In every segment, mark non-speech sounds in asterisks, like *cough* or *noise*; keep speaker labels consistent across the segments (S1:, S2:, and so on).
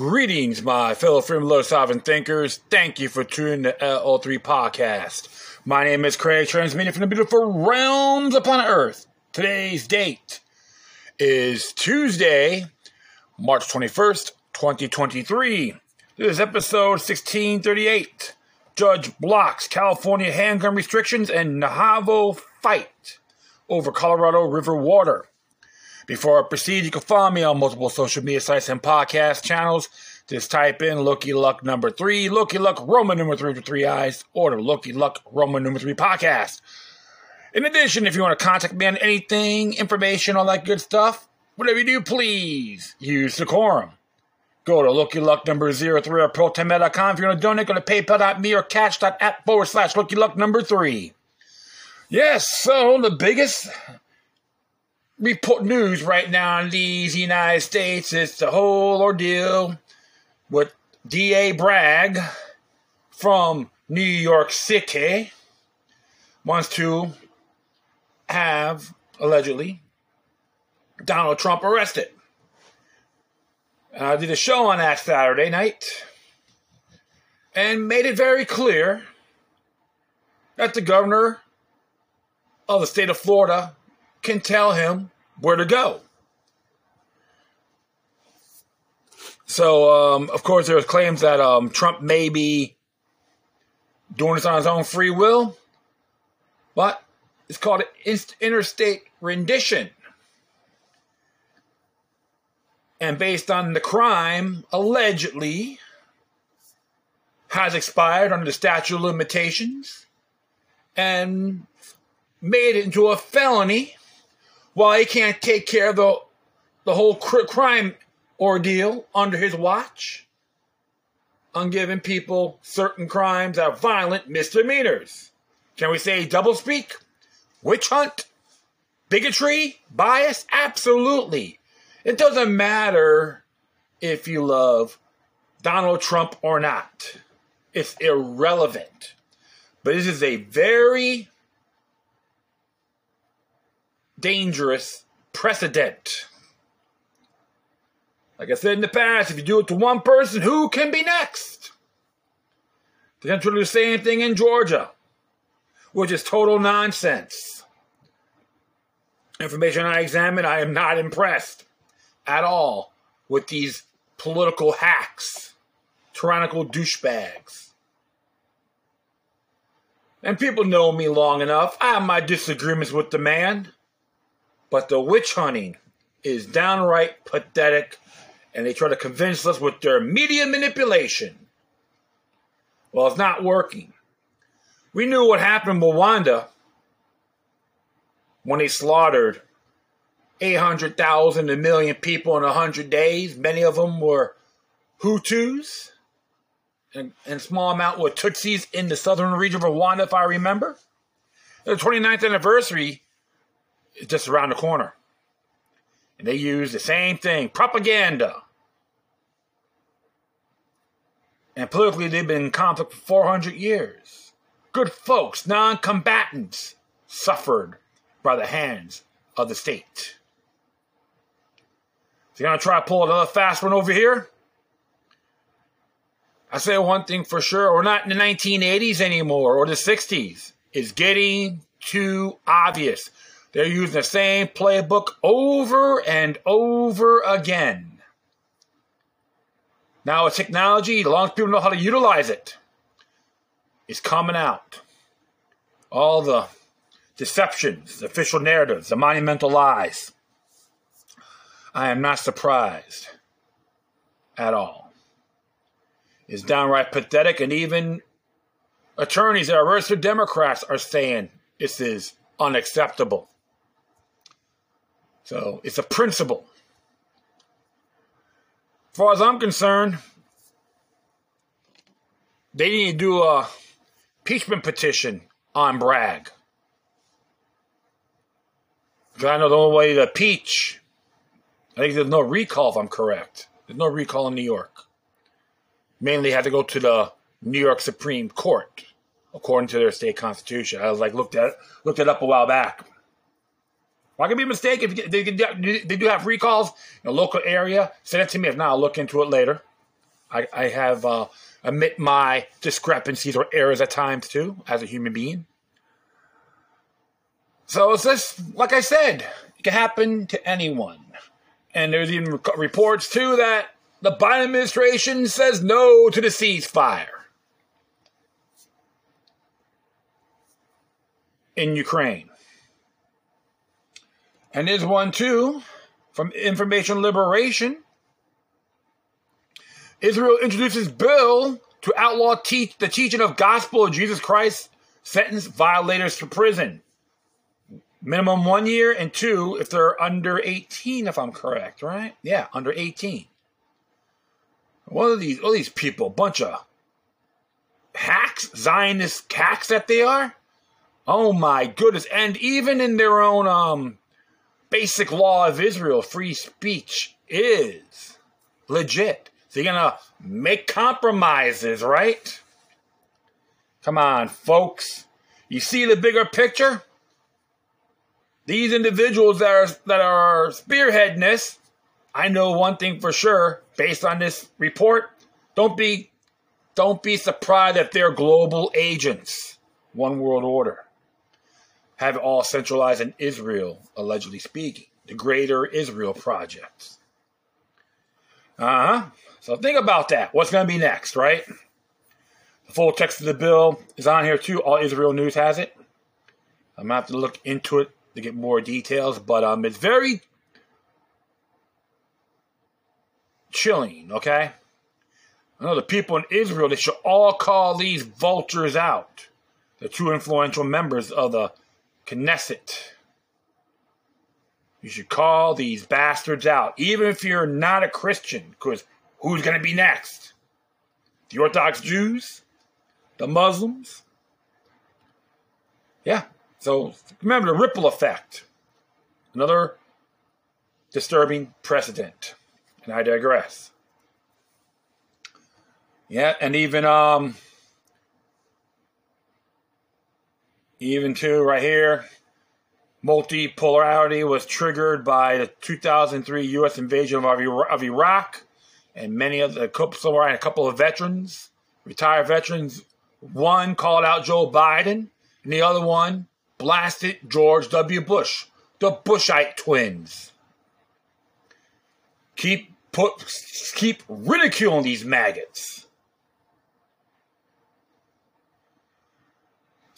S1: Greetings, my fellow freedom sovereign thinkers. Thank you for tuning to LO3 Podcast. My name is Craig, transmitting from the beautiful realms of planet Earth. Today's date is Tuesday, March 21st, 2023. This is episode 1638. Judge blocks California handgun restrictions and Navajo fight over Colorado River water. Before I proceed, you can follow me on multiple social media sites and podcast channels. Just type in Loki Luck number three, Loki Luck Roman number three with three eyes, or the Loki Luck Roman number three podcast. In addition, if you want to contact me on anything, information, all that good stuff, whatever you do, please use decorum. Go to Loki Luck number zero three or ProTime.com if you want to donate. Go to PayPal.me or Cash.app forward slash Loki Luck number three. Yes, so the biggest report news right now in these United States It's the whole ordeal with D.A. Bragg from New York City wants to have, allegedly, Donald Trump arrested. And I did a show on that Saturday night and made it very clear that the governor of the state of Florida can tell him where to go. So, um, of course, there there's claims that um, Trump may be doing this on his own free will, but it's called interstate rendition. And based on the crime, allegedly, has expired under the statute of limitations and made it into a felony while he can't take care of the, the whole cr- crime ordeal under his watch on giving people certain crimes are violent misdemeanors. Can we say doublespeak? Witch hunt? Bigotry? Bias? Absolutely. It doesn't matter if you love Donald Trump or not. It's irrelevant. But this is a very dangerous precedent. Like I said in the past, if you do it to one person, who can be next? They're going to do the same thing in Georgia, which is total nonsense. Information I examined, I am not impressed at all with these political hacks, tyrannical douchebags. And people know me long enough. I have my disagreements with the man. But the witch hunting is downright pathetic, and they try to convince us with their media manipulation. Well, it's not working. We knew what happened in Rwanda when they slaughtered 800,000 a million people in 100 days. Many of them were Hutus, and, and small amount were Tutsis in the southern region of Rwanda, if I remember. The 29th anniversary is just around the corner. And they use the same thing propaganda. And politically, they've been in conflict for 400 years. Good folks, non combatants, suffered by the hands of the state. So, you're going to try to pull another fast one over here? I say one thing for sure, we're not in the 1980s anymore or the 60s. It's getting too obvious. They're using the same playbook over and over again. Now, with technology, as long as people know how to utilize it, it's coming out. All the deceptions, the official narratives, the monumental lies. I am not surprised at all. It's downright pathetic, and even attorneys that are registered Democrats are saying this is unacceptable. So it's a principle. As far as I'm concerned, they need to do a impeachment petition on Bragg. Because I know the only way to impeach, I think there's no recall if I'm correct. There's no recall in New York. Mainly had to go to the New York Supreme Court, according to their state constitution. I was like looked at looked it up a while back. I could be mistaken. If they, they do have recalls in a local area, send it to me. If not, I'll look into it later. I, I have uh, admit my discrepancies or errors at times too, as a human being. So it's just like I said, it can happen to anyone. And there's even reports too that the Biden administration says no to the ceasefire in Ukraine. And there's one too from Information Liberation. Israel introduces bill to outlaw teach the teaching of gospel of Jesus Christ, sentence violators to prison. Minimum one year and two if they're under 18, if I'm correct, right? Yeah, under 18. What are these all these people? Bunch of hacks, Zionist hacks that they are? Oh my goodness. And even in their own um basic law of Israel, free speech is legit. So you're gonna make compromises, right? Come on, folks. You see the bigger picture? These individuals that are that are spearheading this, I know one thing for sure, based on this report, don't be don't be surprised that they're global agents. One world order. Have it all centralized in Israel, allegedly speaking. The Greater Israel Project. Uh huh. So think about that. What's going to be next, right? The full text of the bill is on here too. All Israel News has it. I'm going to have to look into it to get more details, but um, it's very chilling, okay? I know the people in Israel, they should all call these vultures out. The two influential members of the Knesset. You should call these bastards out, even if you're not a Christian, because who's going to be next? The Orthodox Jews? The Muslims? Yeah, so remember the ripple effect. Another disturbing precedent. And I digress. Yeah, and even um even two right here, multipolarity was triggered by the 2003 U.S. invasion of, Iraq, and many of the somewhere a couple of veterans, retired veterans. One called out Joe Biden, and the other one blasted George W. Bush, the Bushite twins. Keep put keep ridiculing these maggots.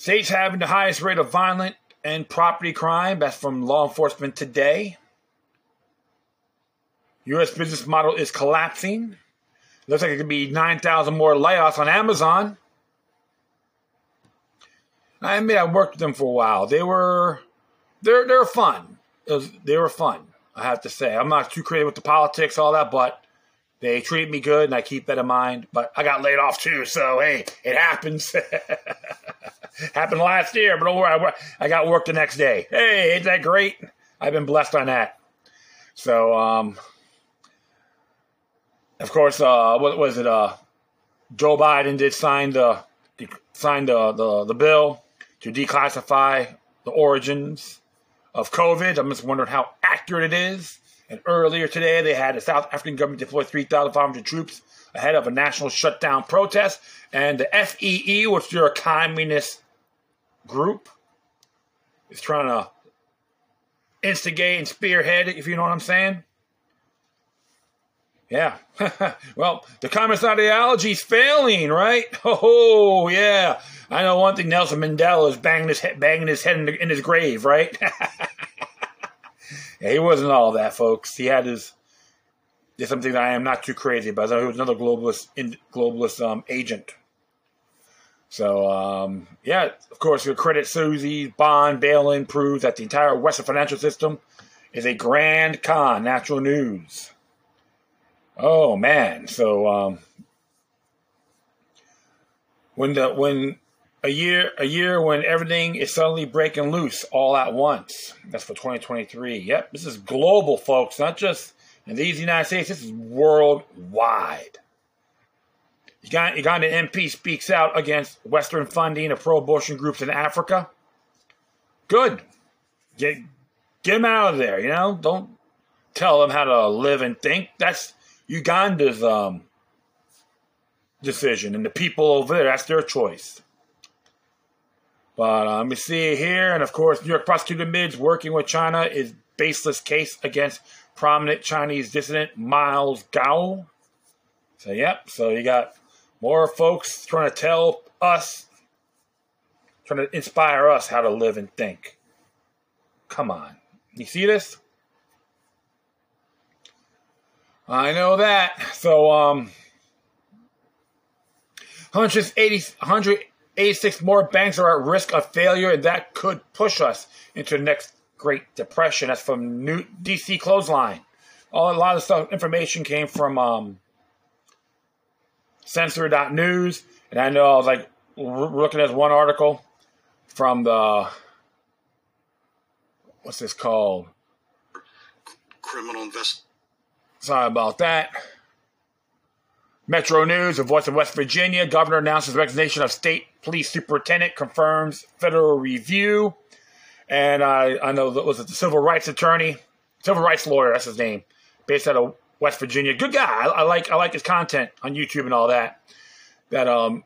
S1: States having the highest rate of violent and property crime. That's from law enforcement today. U.S. business model is collapsing. Looks like it could be 9,000 more layoffs on Amazon. I admit I worked with them for a while. They were they're they're fun. Was, they were fun. I have to say. I'm not too crazy with the politics, all that, but they treat me good, and I keep that in mind. But I got laid off too, so hey, it happens. *laughs* Happened last year, but don't worry, I, got work the next day. Hey, ain't that great? I've been blessed on that. So, um, of course, uh, what was it? Uh, Joe Biden did sign the sign the, the, the bill to declassify the origins of COVID. I'm just wondering how accurate it is. And earlier today, they had the South African government deploy 3,500 troops ahead of a national shutdown protest. And the FEE, which are a communist group, is trying to instigate and spearhead it, if you know what I'm saying. Yeah. *laughs* well, the communist ideology is failing, right? *laughs* Oh, yeah. I know one thing Nelson Mandela is banging his head, banging his head in, the, in his grave, right? *laughs* yeah, he wasn't all that, folks. He had his. There's something that I am not too crazy about. He was another globalist, in, globalist um, agent. So, um, yeah, of course, your Credit Suisse, bond, bail-in proves that the entire Western financial system is a grand con. Natural news. Oh man, so um, when the when a year a year when everything is suddenly breaking loose all at once. That's for 2023. Yep, this is global, folks, not just in these United States. This is worldwide. Uganda MP speaks out against Western funding of pro-abortion groups in Africa. Good. Get get them out of there. You know, don't tell them how to live and think. That's Uganda's um, decision, and the people over there, that's their choice. But uh, let me see here, and of course, New York prosecutor Mids working with China is baseless case against prominent Chinese dissident Miles Guo. So, yep, so you got more folks trying to tell us, trying to inspire us how to live and think. Come on. You see this? I know that. So, um, 180, 186 more banks are at risk of failure, and that could push us into the next Great Depression. That's from New DC Clothesline. All, a lot of stuff, information came from um, Censor.news, and I know I was like looking at one article from the what's this called?
S2: Criminal invest.
S1: Sorry about that. Metro News, a voice of West Virginia. Governor announces resignation of state police superintendent, confirms federal review. And I, I know that was the civil rights attorney, civil rights lawyer, that's his name, based out of West Virginia. Good guy. I, I like I like his content on YouTube and all that. That um,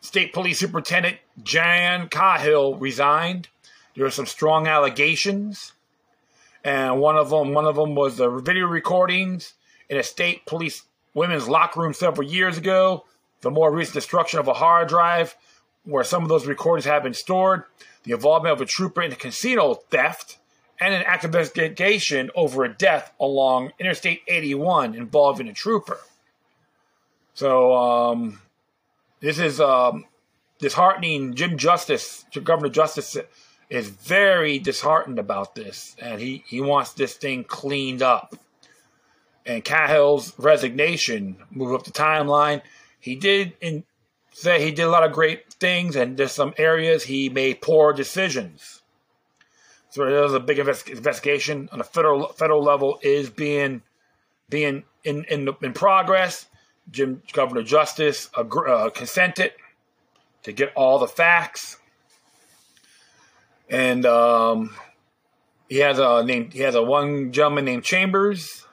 S1: state police superintendent Jan Cahill resigned. There were some strong allegations, and one of them one of them was the video recordings in a state police women's locker room several years ago. The more recent destruction of a hard drive where some of those recordings have been stored. The involvement of a trooper in a casino theft and an active investigation over a death along Interstate 81 involving a trooper. So um, this is um, disheartening. Jim Justice, Governor Justice, is very disheartened about this, and he, he wants this thing cleaned up. And Cahill's resignation move up the timeline. He did in, say he did a lot of great things, and there's some areas he made poor decisions. So there's a big investigation on a federal federal level is being being in in, in progress. Jim Governor Justice uh, consented to get all the facts, and um, he has a name. He has a one gentleman named Chambers.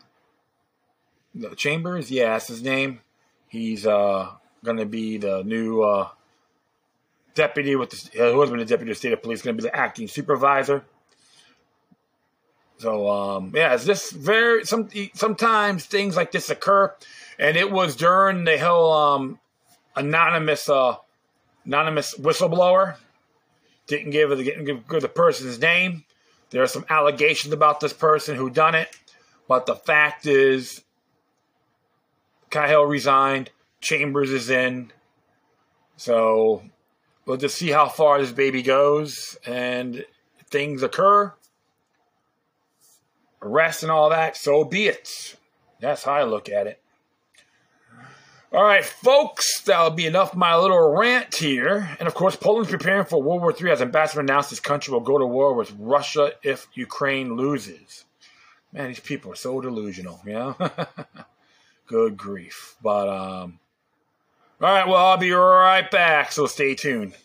S1: Chambers, yeah, that's his name. He's uh, going to be the new uh, deputy with the uh, who has been the deputy of state of police. Going to be the acting supervisor. So um, yeah, it's just very some sometimes things like this occur, and it was during the whole um, anonymous uh, anonymous whistleblower didn't give the didn't give the person's name. There are some allegations about this person who done it, but the fact is, Cahill resigned. Chambers is in, so we'll just see how far this baby goes, and things occur arrest and all that, so be it. That's how I look at it. All right, folks, that'll be enough my little rant here. And of course, Poland's preparing for World War III as ambassador announced his country will go to war with Russia if Ukraine loses. Man, these people are so delusional, you know? *laughs* Good grief. But, um, all right, well, I'll be right back, so stay tuned.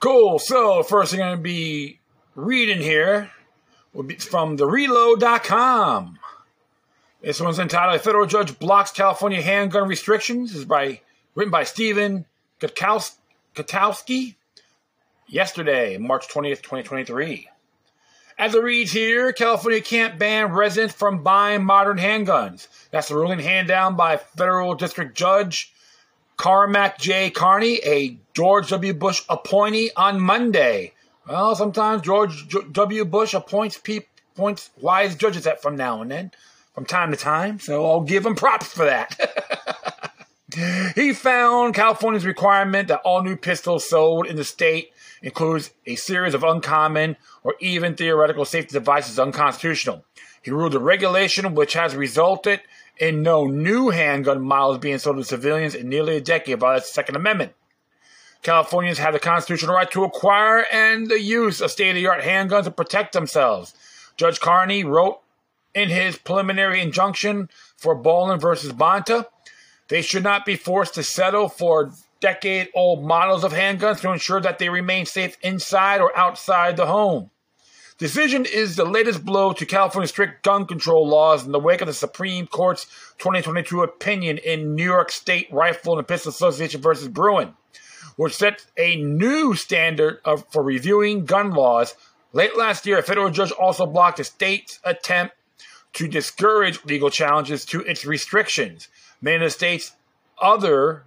S1: Cool. So, first I'm going to be reading here will be from the reload.com. This one's entitled Federal Judge Blocks California Handgun Restrictions. This is by written by Stephen Gutowski yesterday, March 20th, 2023. As it reads here, California can't ban residents from buying modern handguns. That's the ruling hand down by federal district judge Cormac J. Carney, a George W. Bush appointee, on Monday. Well, sometimes George W. Bush appoints people, appoints wise judges that from now and then, from time to time. So I'll give him props for that. *laughs* he found California's requirement that all new pistols sold in the state includes a series of uncommon or even theoretical safety devices unconstitutional. He ruled the regulation, which has resulted in no new handgun models being sold to civilians in nearly a decade, violates the Second Amendment. Californians have the constitutional right to acquire and the use of state of the art handguns to protect themselves. Judge Carney wrote in his preliminary injunction for Boland versus Bonta they should not be forced to settle for decade old models of handguns to ensure that they remain safe inside or outside the home. Decision is the latest blow to California's strict gun control laws in the wake of the Supreme Court's 2022 opinion in New York State Rifle and Pistol Association versus Bruen, which sets a new standard of, for reviewing gun laws. Late last year, a federal judge also blocked the state's attempt to discourage legal challenges to its restrictions. Many of the state's other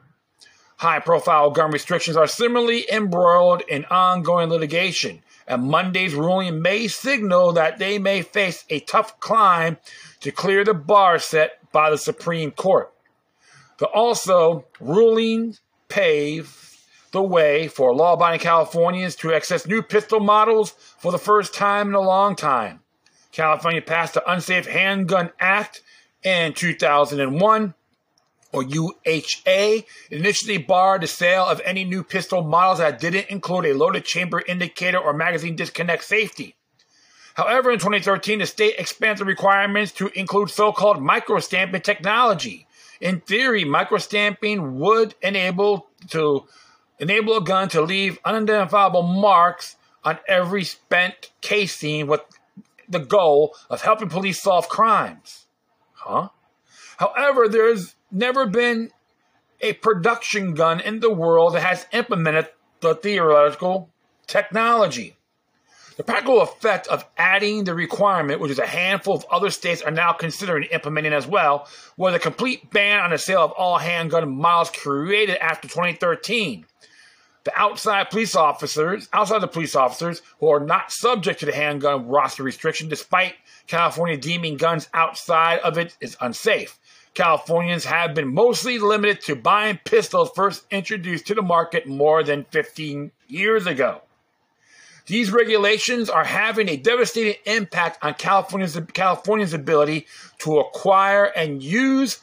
S1: high profile gun restrictions are similarly embroiled in ongoing litigation and Monday's ruling may signal that they may face a tough climb to clear the bar set by the Supreme Court. The also ruling pave the way for law abiding Californians to access new pistol models for the first time in a long time. California passed the Unsafe Handgun Act in 2001 or UHA, initially barred the sale of any new pistol models that didn't include a loaded chamber indicator or magazine disconnect safety. However, in 2013, the state expanded the requirements to include so called microstamping technology. In theory, microstamping would enable to enable a gun to leave unidentifiable marks on every spent casing with the goal of helping police solve crimes. Huh? However, there's never been a production gun in the world that has implemented the theoretical technology. The practical effect of adding the requirement, which is a handful of other states are now considering implementing as well, was a complete ban on the sale of all handgun models created after 2013. The outside police officers, outside the police officers who are not subject to the handgun roster restriction, despite California deeming guns outside of it is unsafe. Californians have been mostly limited to buying pistols first introduced to the market more than 15 years ago. These regulations are having a devastating impact on California's, California's ability to acquire and use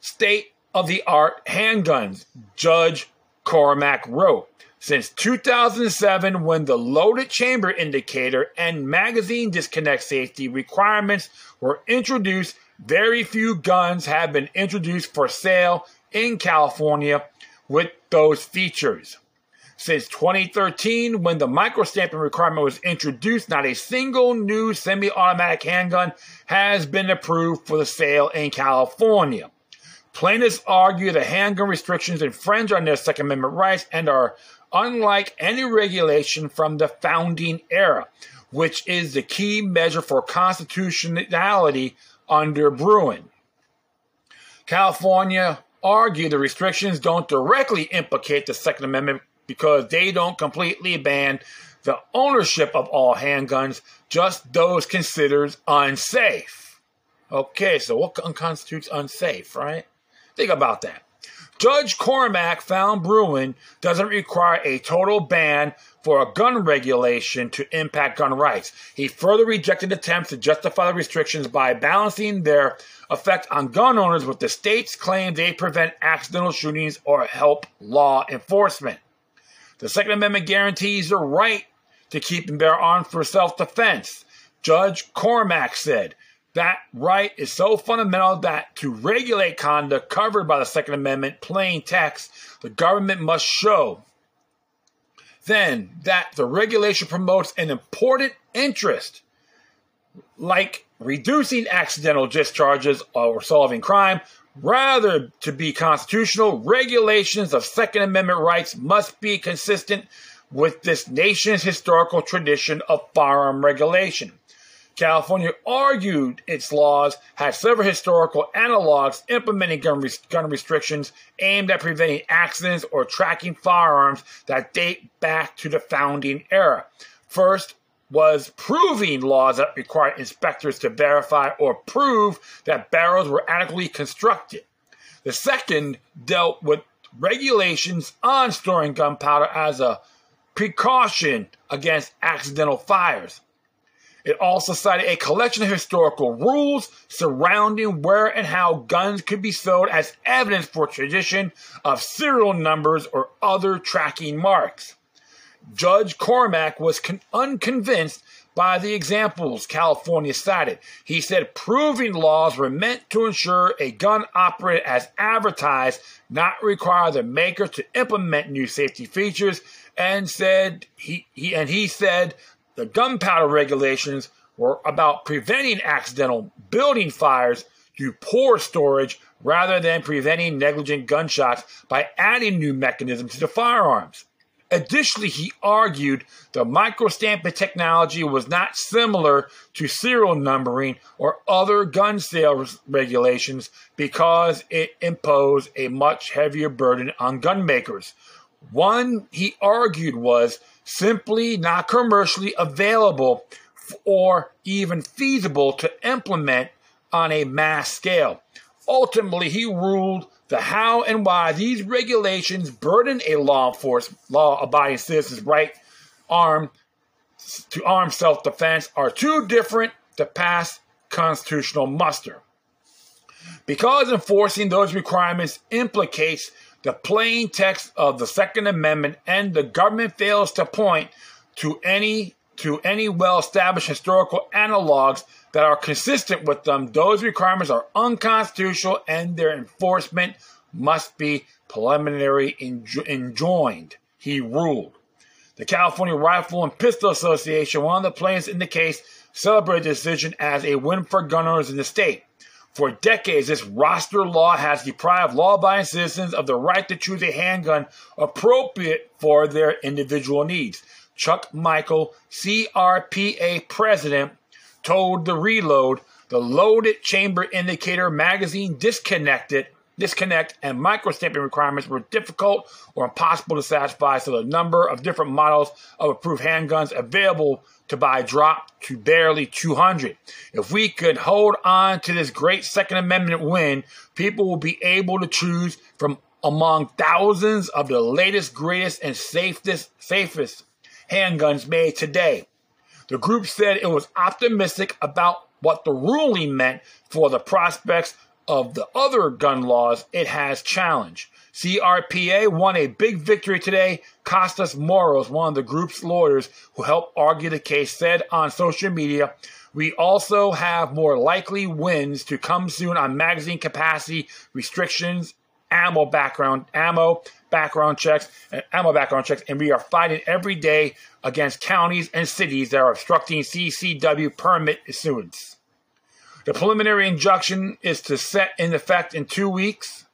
S1: state of the art handguns, Judge Cormac wrote. Since 2007, when the loaded chamber indicator and magazine disconnect safety requirements were introduced, very few guns have been introduced for sale in California with those features. Since 2013, when the microstamping requirement was introduced, not a single new semi automatic handgun has been approved for the sale in California. Plaintiffs argue the handgun restrictions infringe on their Second Amendment rights and are unlike any regulation from the founding era, which is the key measure for constitutionality under Bruen. California argued the restrictions don't directly implicate the Second Amendment because they don't completely ban the ownership of all handguns, just those considered unsafe. Okay, so what constitutes unsafe, right? Think about that. Judge Cormac found Bruen doesn't require a total ban for a gun regulation to impact gun rights. He further rejected attempts to justify the restrictions by balancing their effect on gun owners with the state's claim they prevent accidental shootings or help law enforcement. The Second Amendment guarantees the right to keep and bear arms for self defense. Judge Cormac said that right is so fundamental that to regulate conduct covered by the Second Amendment plain text, the government must show then that the regulation promotes an important interest like reducing accidental discharges or solving crime. Rather to be constitutional regulations of second amendment rights must be consistent with this nation's historical tradition of firearm regulation California argued its laws had several historical analogs implementing gun, res- gun restrictions aimed at preventing accidents or tracking firearms that date back to the founding era. First was proving laws that required inspectors to verify or prove that barrels were adequately constructed. The second dealt with regulations on storing gunpowder as a precaution against accidental fires. It also cited a collection of historical rules surrounding where and how guns could be sold as evidence for tradition of serial numbers or other tracking marks. Judge Cormac was con- unconvinced by the examples California cited. He said proving laws were meant to ensure a gun operated as advertised, not require the maker to implement new safety features, and said he, he and he said the gunpowder regulations were about preventing accidental building fires through poor storage rather than preventing negligent gunshots by adding new mechanisms to the firearms. Additionally, he argued the microstamping technology was not similar to serial numbering or other gun sales regulations because it imposed a much heavier burden on gun makers. One, he argued, was simply not commercially available or even feasible to implement on a mass scale. Ultimately, he ruled the how and why these regulations burden a law enforcement, law abiding citizen's right arm to arm self defense are too different to pass constitutional muster. Because enforcing those requirements implicates the plain text of the Second Amendment and the government fails to point to any to any well-established historical analogs that are consistent with them, those requirements are unconstitutional and their enforcement must be preliminary enjoined, he ruled. The California Rifle and Pistol Association, one of the plaintiffs in the case, celebrated the decision as a win for gun owners in the state. For decades, this roster law has deprived law abiding citizens of the right to choose a handgun appropriate for their individual needs. Chuck Michel, CRPA president, told the Reload the loaded chamber indicator magazine disconnected disconnect and microstamping requirements were difficult or impossible to satisfy, so the number of different models of approved handguns available to buy dropped to barely 200. If we could hold on to this great Second Amendment win, people will be able to choose from among thousands of the latest, greatest, and safest, safest handguns made today. The group said it was optimistic about what the ruling meant for the prospects of the other gun laws it has challenged. CRPA won a big victory today. Kostas Moros, one of the group's lawyers who helped argue the case, said on social media, we also have more likely wins to come soon on magazine capacity restrictions, ammo background, ammo background checks, and ammo background checks, and we are fighting every day against counties and cities that are obstructing CCW permit issuance. The preliminary injunction is to set in effect in two weeks.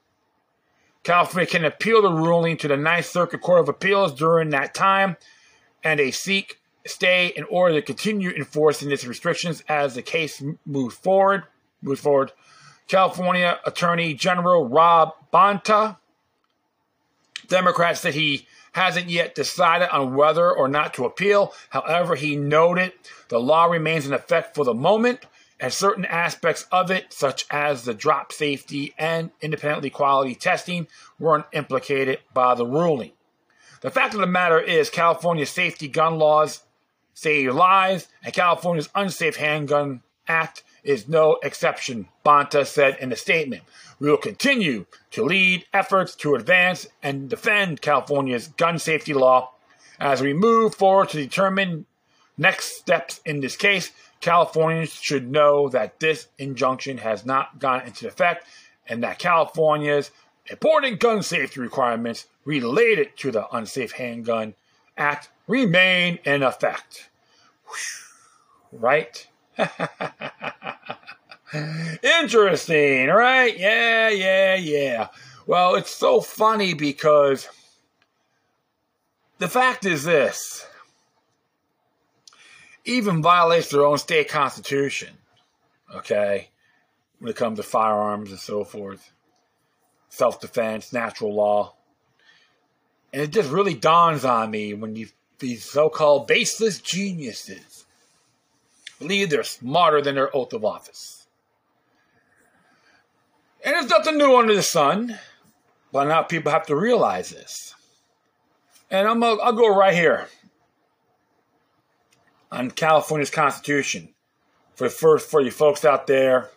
S1: California can appeal the ruling to the Ninth Circuit Court of Appeals during that time, and they seek stay in order to continue enforcing its restrictions as the case moves forward. Moves forward. California Attorney General Rob Bonta, Democrat, said he hasn't yet decided on whether or not to appeal. However, he noted the law remains in effect for the moment and certain aspects of it, such as the drop safety and independently quality testing, weren't implicated by the ruling. The fact of the matter is, California's safety gun laws save lives, and California's Unsafe Handgun Act is no exception, Bonta said in a statement. We will continue to lead efforts to advance and defend California's gun safety law as we move forward to determine next steps in this case. Californians should know that this injunction has not gone into effect and that California's important gun safety requirements related to the Unsafe Handgun Act remain in effect. Whew. Right? *laughs* Interesting, right? Yeah, yeah, yeah. Well, it's so funny because the fact is this even violates their own state constitution. Okay, when it comes to firearms and so forth, self defense, natural law. And it just really dawns on me when you, these so called baseless geniuses believe they're smarter than their oath of office. And there's nothing new under the sun, but now people have to realize this. And I'm, I'll go right here on California's Constitution. For first, for you folks out there,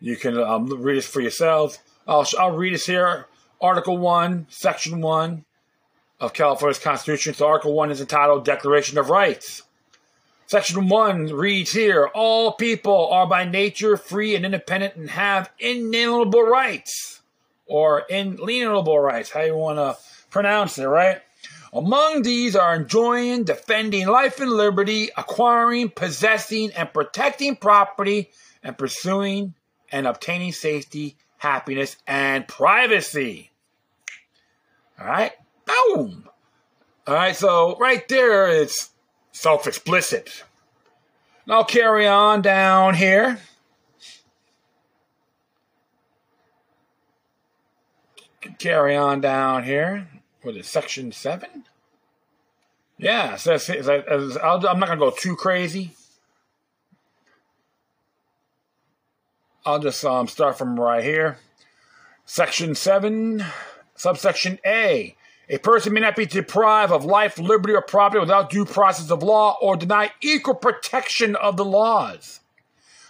S1: you can um, read this for yourselves. I'll, I'll read this here. Article 1, Section 1 of California's Constitution. So, Article 1 is entitled Declaration of Rights. Section 1 reads here All people are by nature free and independent and have inalienable rights. Or inalienable rights, how you want to pronounce it, right? Among these are enjoying, defending life and liberty, acquiring, possessing, and protecting property, and pursuing and obtaining safety, happiness, and privacy. All right, boom. All right, so right there it's self explicit. Now carry on down here. Carry on down here. What is section 7? Yeah, so that's, I'm not to go too crazy. I'll just um, start from right here. Section 7, subsection A. A person may not be deprived of life, liberty, or property without due process of law or deny equal protection of the laws.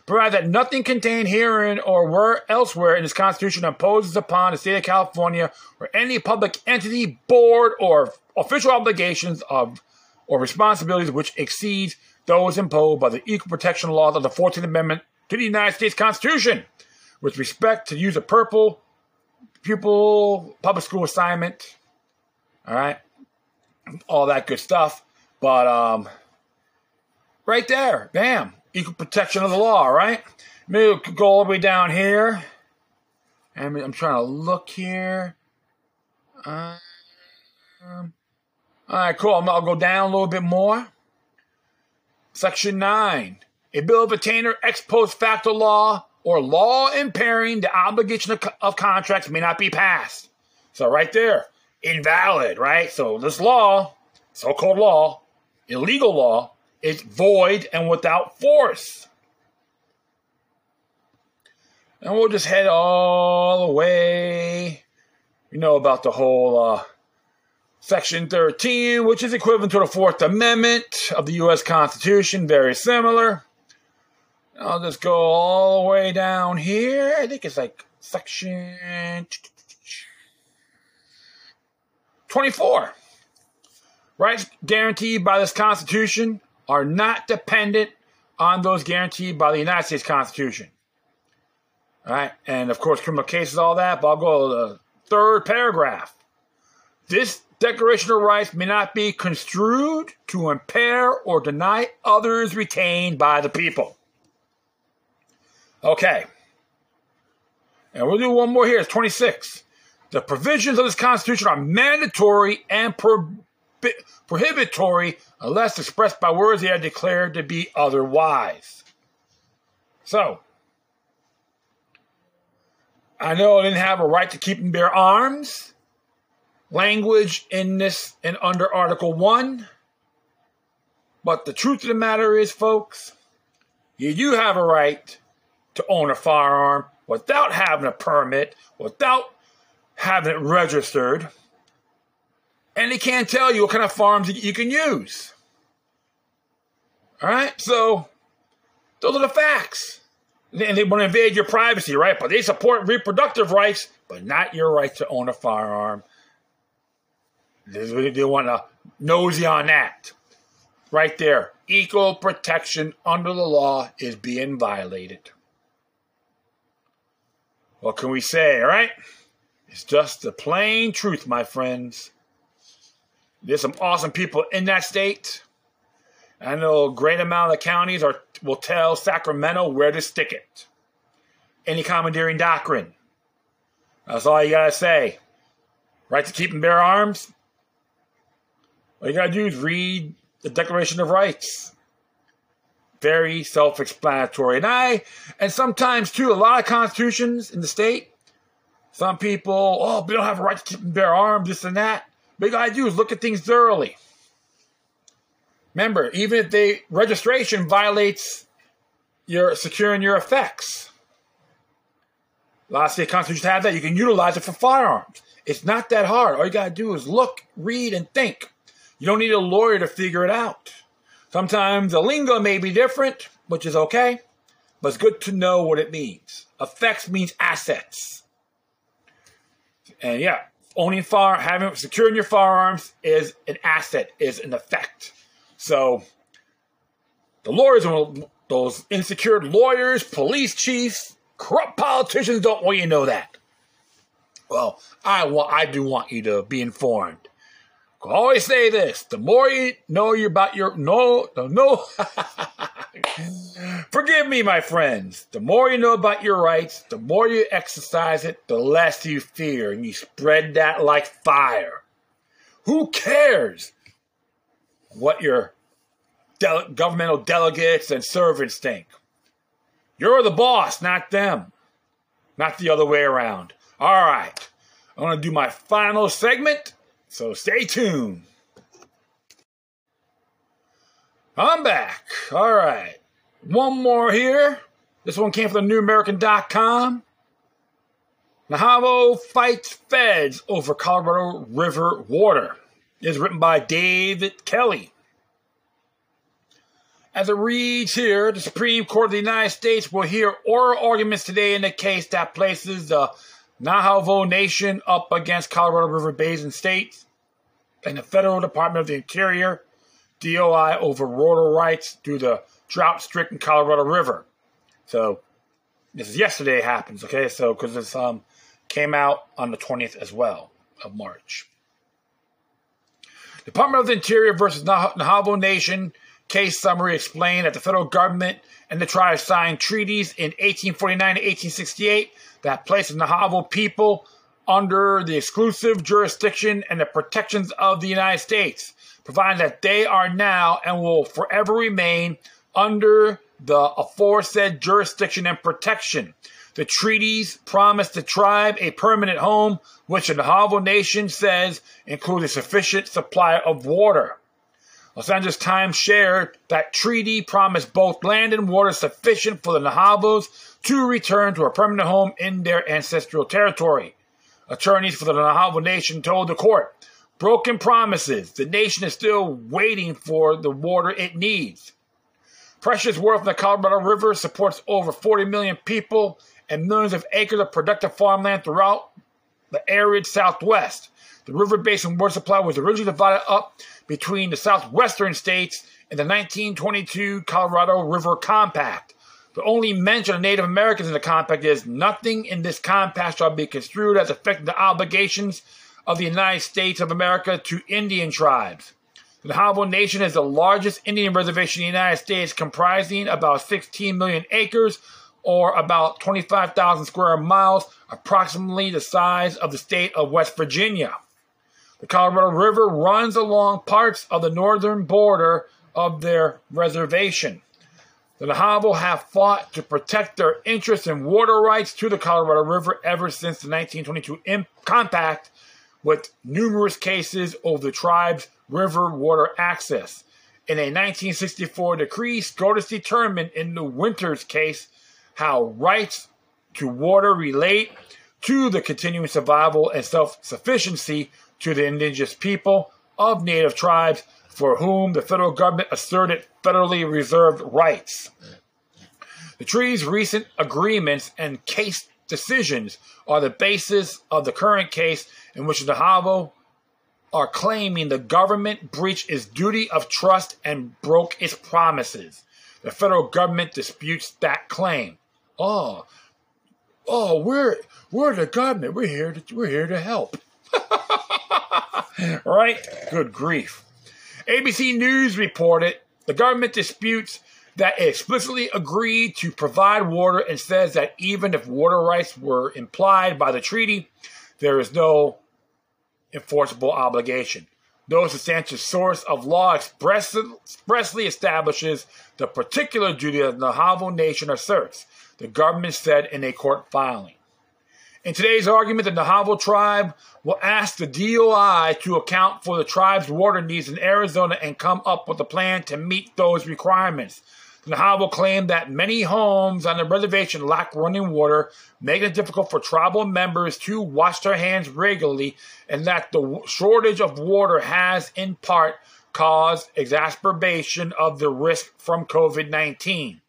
S1: Provided that nothing contained herein or where elsewhere in this Constitution imposes upon the state of California or any public entity, board, or official obligations of or responsibilities which exceeds those imposed by the equal protection laws of the 14th Amendment to the United States Constitution with respect to use of purple pupil public school assignment all right. All that good stuff. But um, right there, bam, equal protection of the law, right? Maybe we could go all the way down here. And I'm trying to look here. Um, all right, cool. I'll go down a little bit more. Section 9. A bill of attainder ex post facto law or law impairing the obligation of, of contracts may not be passed. So, right there, invalid, right? So this law, so-called law, illegal law, is void and without force. And we'll just head all the way. You know about the whole uh, Section 13, which is equivalent to the Fourth Amendment of the U.S. Constitution, very similar. I'll just go all the way down here. I think it's like Section 24. Rights guaranteed by this Constitution are not dependent on those guaranteed by the United States Constitution. All right, and of course, criminal cases, all that, but I'll go to the third paragraph. This Declaration of Rights may not be construed to impair or deny others retained by the people. Okay. And we'll do one more here. It's 26. The provisions of this Constitution are mandatory and pro- prohibitory unless expressed by words they are declared to be otherwise. So, I know I didn't have a right to keep and bear arms. Language in this and under Article 1. But the truth of the matter is, folks, you do have a right to own a firearm without having a permit, without having it registered, and they can't tell you what kind of farms you can use. All right, so those are the facts. And they want to invade your privacy, right? But they support reproductive rights, but not your right to own a firearm. They want to nosy on that. Right there. Equal protection under the law is being violated. What can we say, all right? It's just the plain truth, my friends. There's some awesome people in that state. I know a great amount of the counties are will tell Sacramento where to stick it. Anti-commandeering doctrine. That's all you gotta say. Right to keep and bear arms. All you gotta do is read the Declaration of Rights. Very self-explanatory. And I, and sometimes too, a lot of constitutions in the state some people, oh, we don't have a right to keep and bear arms, this and that. But you gotta do is look at things thoroughly. Remember, even if the registration violates your securing your effects. A lot of state constitutions have that. You can utilize it for firearms. It's not that hard. All you gotta do is look, read, and think. You don't need a lawyer to figure it out. Sometimes the lingo may be different, which is okay, but it's good to know what it means. Effects means assets. And yeah, owning fire, having securing your firearms is an asset, is an effect. So the lawyers, those insecure lawyers, police chiefs, corrupt politicians don't want you to know that. Well, I want, I do want you to be informed. Of always say this: the more you know about your no no. *laughs* *sighs* Forgive me, my friends. The more you know about your rights, the more you exercise it, the less you fear, and you spread that like fire. Who cares what your governmental delegates and servants think? You're the boss, not them, not the other way around. All right, I'm going to do my final segment, so stay tuned. I'm back. All right. One more here. This one came from the NewAmerican.com. Navajo fights feds over Colorado River water. It is written by David Kelly. As it reads here, the Supreme Court of the United States will hear oral arguments today in the case that places the Navajo Nation up against Colorado River Basin states and the Federal Department of the Interior, DOI, over water rights through the drought stricken Colorado River. So, this is yesterday happens, okay? So, because this um, came out on the 20th as well of March. Department of the Interior versus Navajo Nation case summary explained that the federal government and the tribes signed treaties in 1849 to 1868 that placed the Navajo people under the exclusive jurisdiction and the protections of the United States, providing that they are now and will forever remain under the aforesaid jurisdiction and protection. The treaties promise the tribe a permanent home, which the Navajo Nation says includes a sufficient supply of water. Los Angeles Times shared that treaty promised both land and water sufficient for the Navajos to return to a permanent home in their ancestral territory. Attorneys for the Navajo Nation told the court, broken promises. The nation is still waiting for the water it needs. Precious water from the Colorado River supports over 40 million people and millions of acres of productive farmland throughout the arid Southwest. The river basin water supply was originally divided up between the southwestern states in the 1922 Colorado River Compact. The only mention of Native Americans in the compact is nothing in this compact shall be construed as affecting the obligations of the United States of America to Indian tribes. The Navajo Nation is the largest Indian reservation in the United States, comprising about 16 million acres or about 25,000 square miles, approximately the size of the state of West Virginia. The Colorado River runs along parts of the northern border of their reservation. The Navajo have fought to protect their interests and water rights to the Colorado River ever since the 1922 compact, with numerous cases over the tribe's river water access. In a 1964 decree, SCOTUS determined in the Winters case how rights to water relate to the continuing survival and self sufficiency to the indigenous people of native tribes for whom the federal government asserted federally reserved rights. The treaty's recent agreements and case decisions are the basis of the current case in which the Navajo are claiming the government breached its duty of trust and broke its promises. The federal government disputes that claim. Oh, oh, we're we're the government. We're here to we're here to help. *laughs* right? Good grief. ABC News reported the government disputes that it explicitly agreed to provide water and says that even if water rights were implied by the treaty, there is no enforceable obligation. No substantial source of law expressly establishes the particular duty that the Navajo Nation asserts, the government said in a court filing. In today's argument, the Navajo tribe will ask the DOI to account for the tribe's water needs in Arizona and come up with a plan to meet those requirements. The Navajo claim that many homes on the reservation lack running water, making it difficult for tribal members to wash their hands regularly, and that the shortage of water has, in part, caused exacerbation of the risk from COVID 19.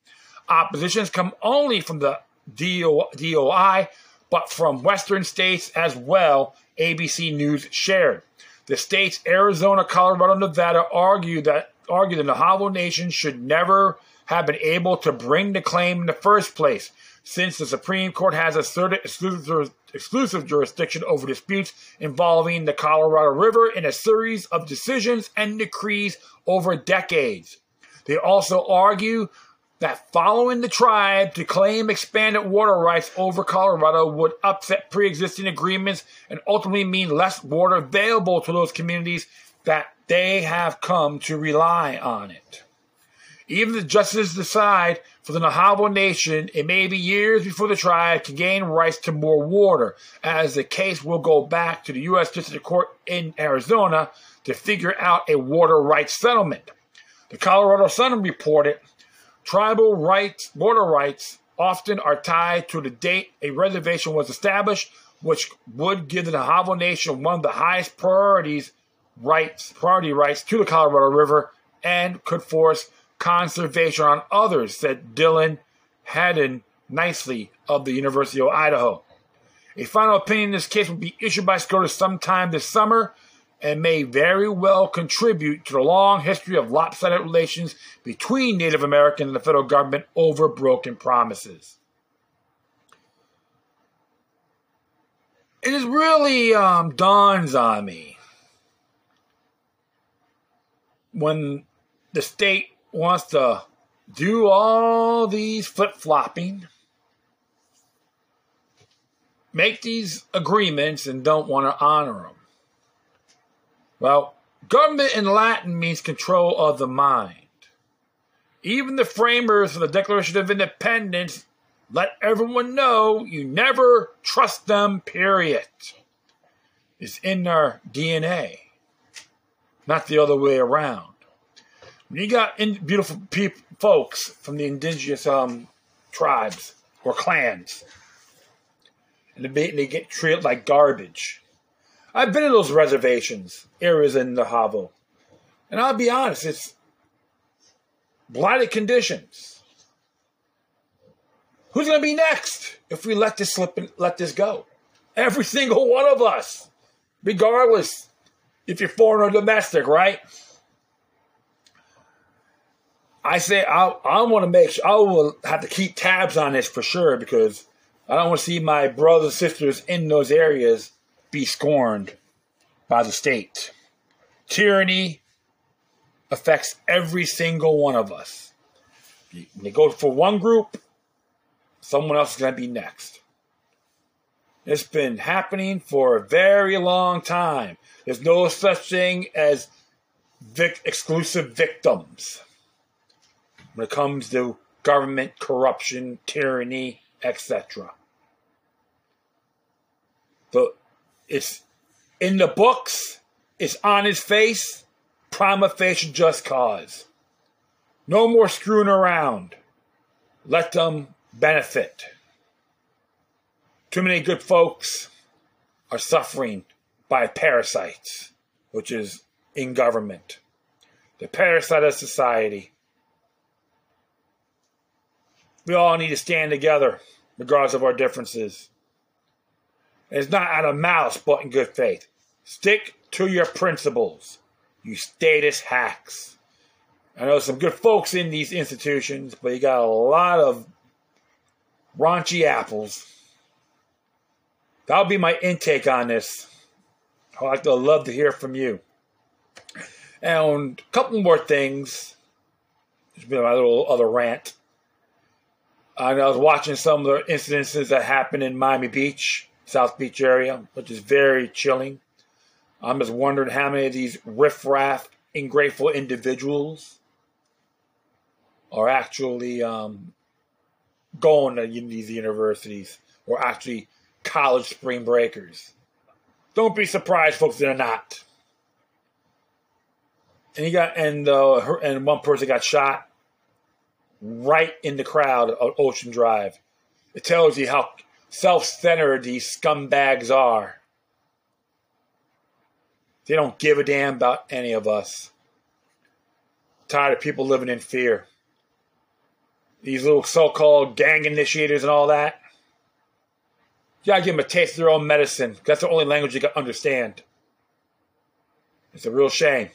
S1: Oppositions come only from the DOI, but from Western states as well, ABC News shared. The states Arizona, Colorado, Nevada argue that argue the Navajo Nation should never have been able to bring the claim in the first place, since the Supreme Court has asserted exclusive, jurisdiction over disputes involving the Colorado River in a series of decisions and decrees over decades. They also argue that following the tribe to claim expanded water rights over Colorado would upset pre existing agreements and ultimately mean less water available to those communities that they have come to rely on it. Even the justices decide for the Navajo Nation, it may be years before the tribe can gain rights to more water, as the case will go back to the U.S. District Court in Arizona to figure out a water rights settlement. The Colorado Sun reported tribal rights, water rights, often are tied to the date a reservation was established, which would give the Navajo Nation one of the highest priorities rights, priority rights to the Colorado River, and could force conservation on others, said Dylan Haddon Nicely of the University of Idaho. A final opinion in this case will be issued by SCOTUS sometime this summer and may very well contribute to the long history of lopsided relations between Native Americans and the federal government over broken promises. It is really um, dawns on me when the state wants to do all these flip flopping, make these agreements, and don't want to honor them. Well, government in Latin means control of the mind. Even the framers of the Declaration of Independence let everyone know you never trust them, period. It's in their DNA, not the other way around. You got in, beautiful folks from the indigenous um, tribes or clans, and they, they get treated like garbage. I've been in those reservations, areas in the Havo, and I'll be honest, it's blighted conditions. Who's going to be next if we let this slip and let this go? Every single one of us, regardless if you're foreign or domestic, right? I say I I want to make sure I will have to keep tabs on this for sure because I don't want to see my brothers and sisters in those areas be scorned by the state. Tyranny affects every single one of us. When they go for one group, someone else is going to be next. It's been happening for a very long time. There's no such thing as vic- exclusive victims when it comes to government corruption, tyranny, etc. But it's in the books, it's on his face, prima facie just cause. No more screwing around. Let them benefit. Too many good folks are suffering by parasites, which is in government. The parasite of society we all need to stand together, regardless of our differences. It's not out of malice, but in good faith. Stick to your principles, you status hacks. I know some good folks in these institutions, but you got a lot of raunchy apples. That'll be my intake on this. I'd love to hear from you. And a couple more things. There's been my little other rant. And I was watching some of the incidences that happened in Miami Beach, South Beach area, which is very chilling. I'm just wondering how many of these riffraff, ungrateful individuals are actually um, going to these universities or actually college spring breakers. Don't be surprised, folks, they're not. And he got and uh, and one person got shot right in the crowd of Ocean Drive. It tells you how self centered these scumbags are. They don't give a damn about any of us. Tired of people living in fear. These little so called gang initiators and all that. You gotta give them a taste of their own medicine. That's the only language you can understand. It's a real shame.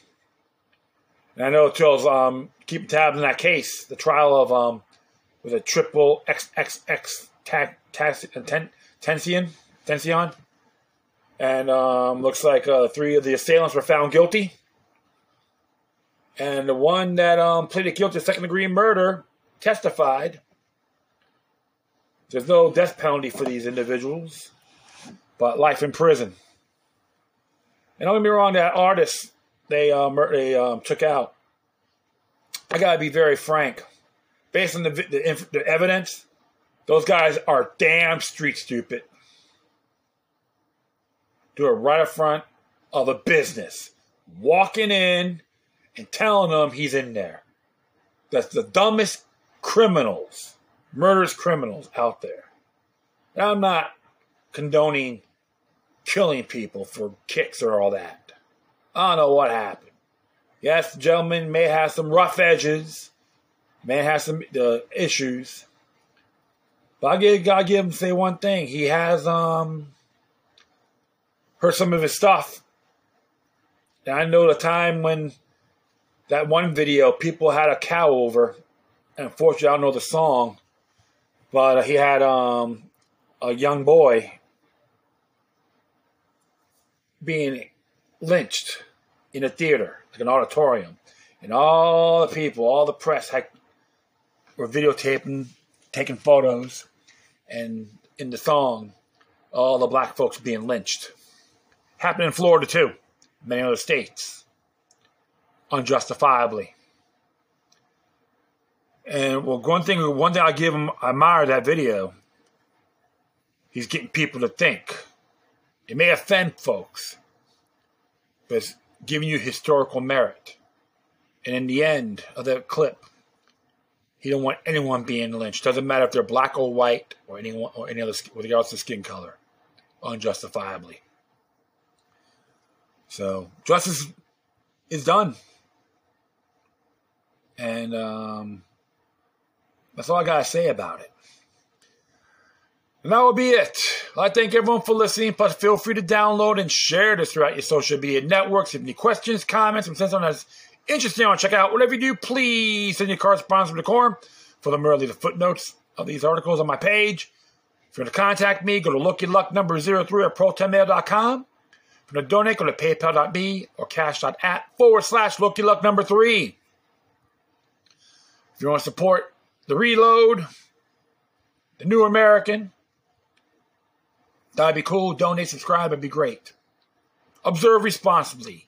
S1: And I know Till's um, keeping tabs on that case, the trial of um, was a triple XXX tag, ten, Tension, Tension, and um, looks like uh, three of the assailants were found guilty, and the one that um, pleaded guilty to second degree murder testified. There's no death penalty for these individuals, but life in prison. And don't get me wrong, that artist they um, they um, took out. I gotta be very frank. Based on the, the, the evidence, those guys are damn street stupid. Do it right up front of a business, walking in and telling them he's in there. That's the dumbest criminals, murderous criminals out there. Now, I'm not condoning killing people for kicks or all that. I don't know what happened. Yes, the gentleman may have some rough edges, may have some uh, issues, but I give, gotta give him say one thing. He has um heard some of his stuff. And I know the time when that one video people had a cow over. And unfortunately, I don't know the song, but he had um a young boy being lynched in a theater, like an auditorium. And all the people, all the press had, were videotaping, taking photos, and in the song, all the black folks being lynched. Happened in Florida too, many other states, unjustifiably. And well, one thing, one thing I give him, I admire that video. He's getting people to think. It may offend folks, but giving you historical merit. And in the end of that clip, he don't want anyone being lynched. Doesn't matter if they're black or white or anyone or any other regardless of skin color, unjustifiably. So justice is done, and um, that's all I gotta say about it. And that will be it. I thank everyone for listening. Plus, feel free to download and share this throughout your social media networks. If you have any questions, comments, send something that's interesting on check out, whatever you do, please send your correspondence from the core for the merely the footnotes of these articles on my page. If you want to contact me, go to LokiLuck number 03 at protonmail.com. If you want to donate, go to paypal.me or cash.app forward slash LokiLuck number 3. If you want to support the reload, the new American, That'd be cool. Donate, subscribe, it'd be great. Observe responsibly.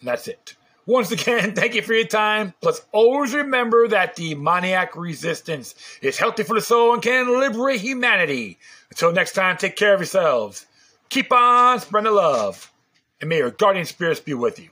S1: And that's it. Once again, *laughs* thank you for your time. Plus, always remember that the demoniac resistance is healthy for the soul and can liberate humanity. Until next time, take care of yourselves. Keep on spreading the love. And may your guardian spirits be with you.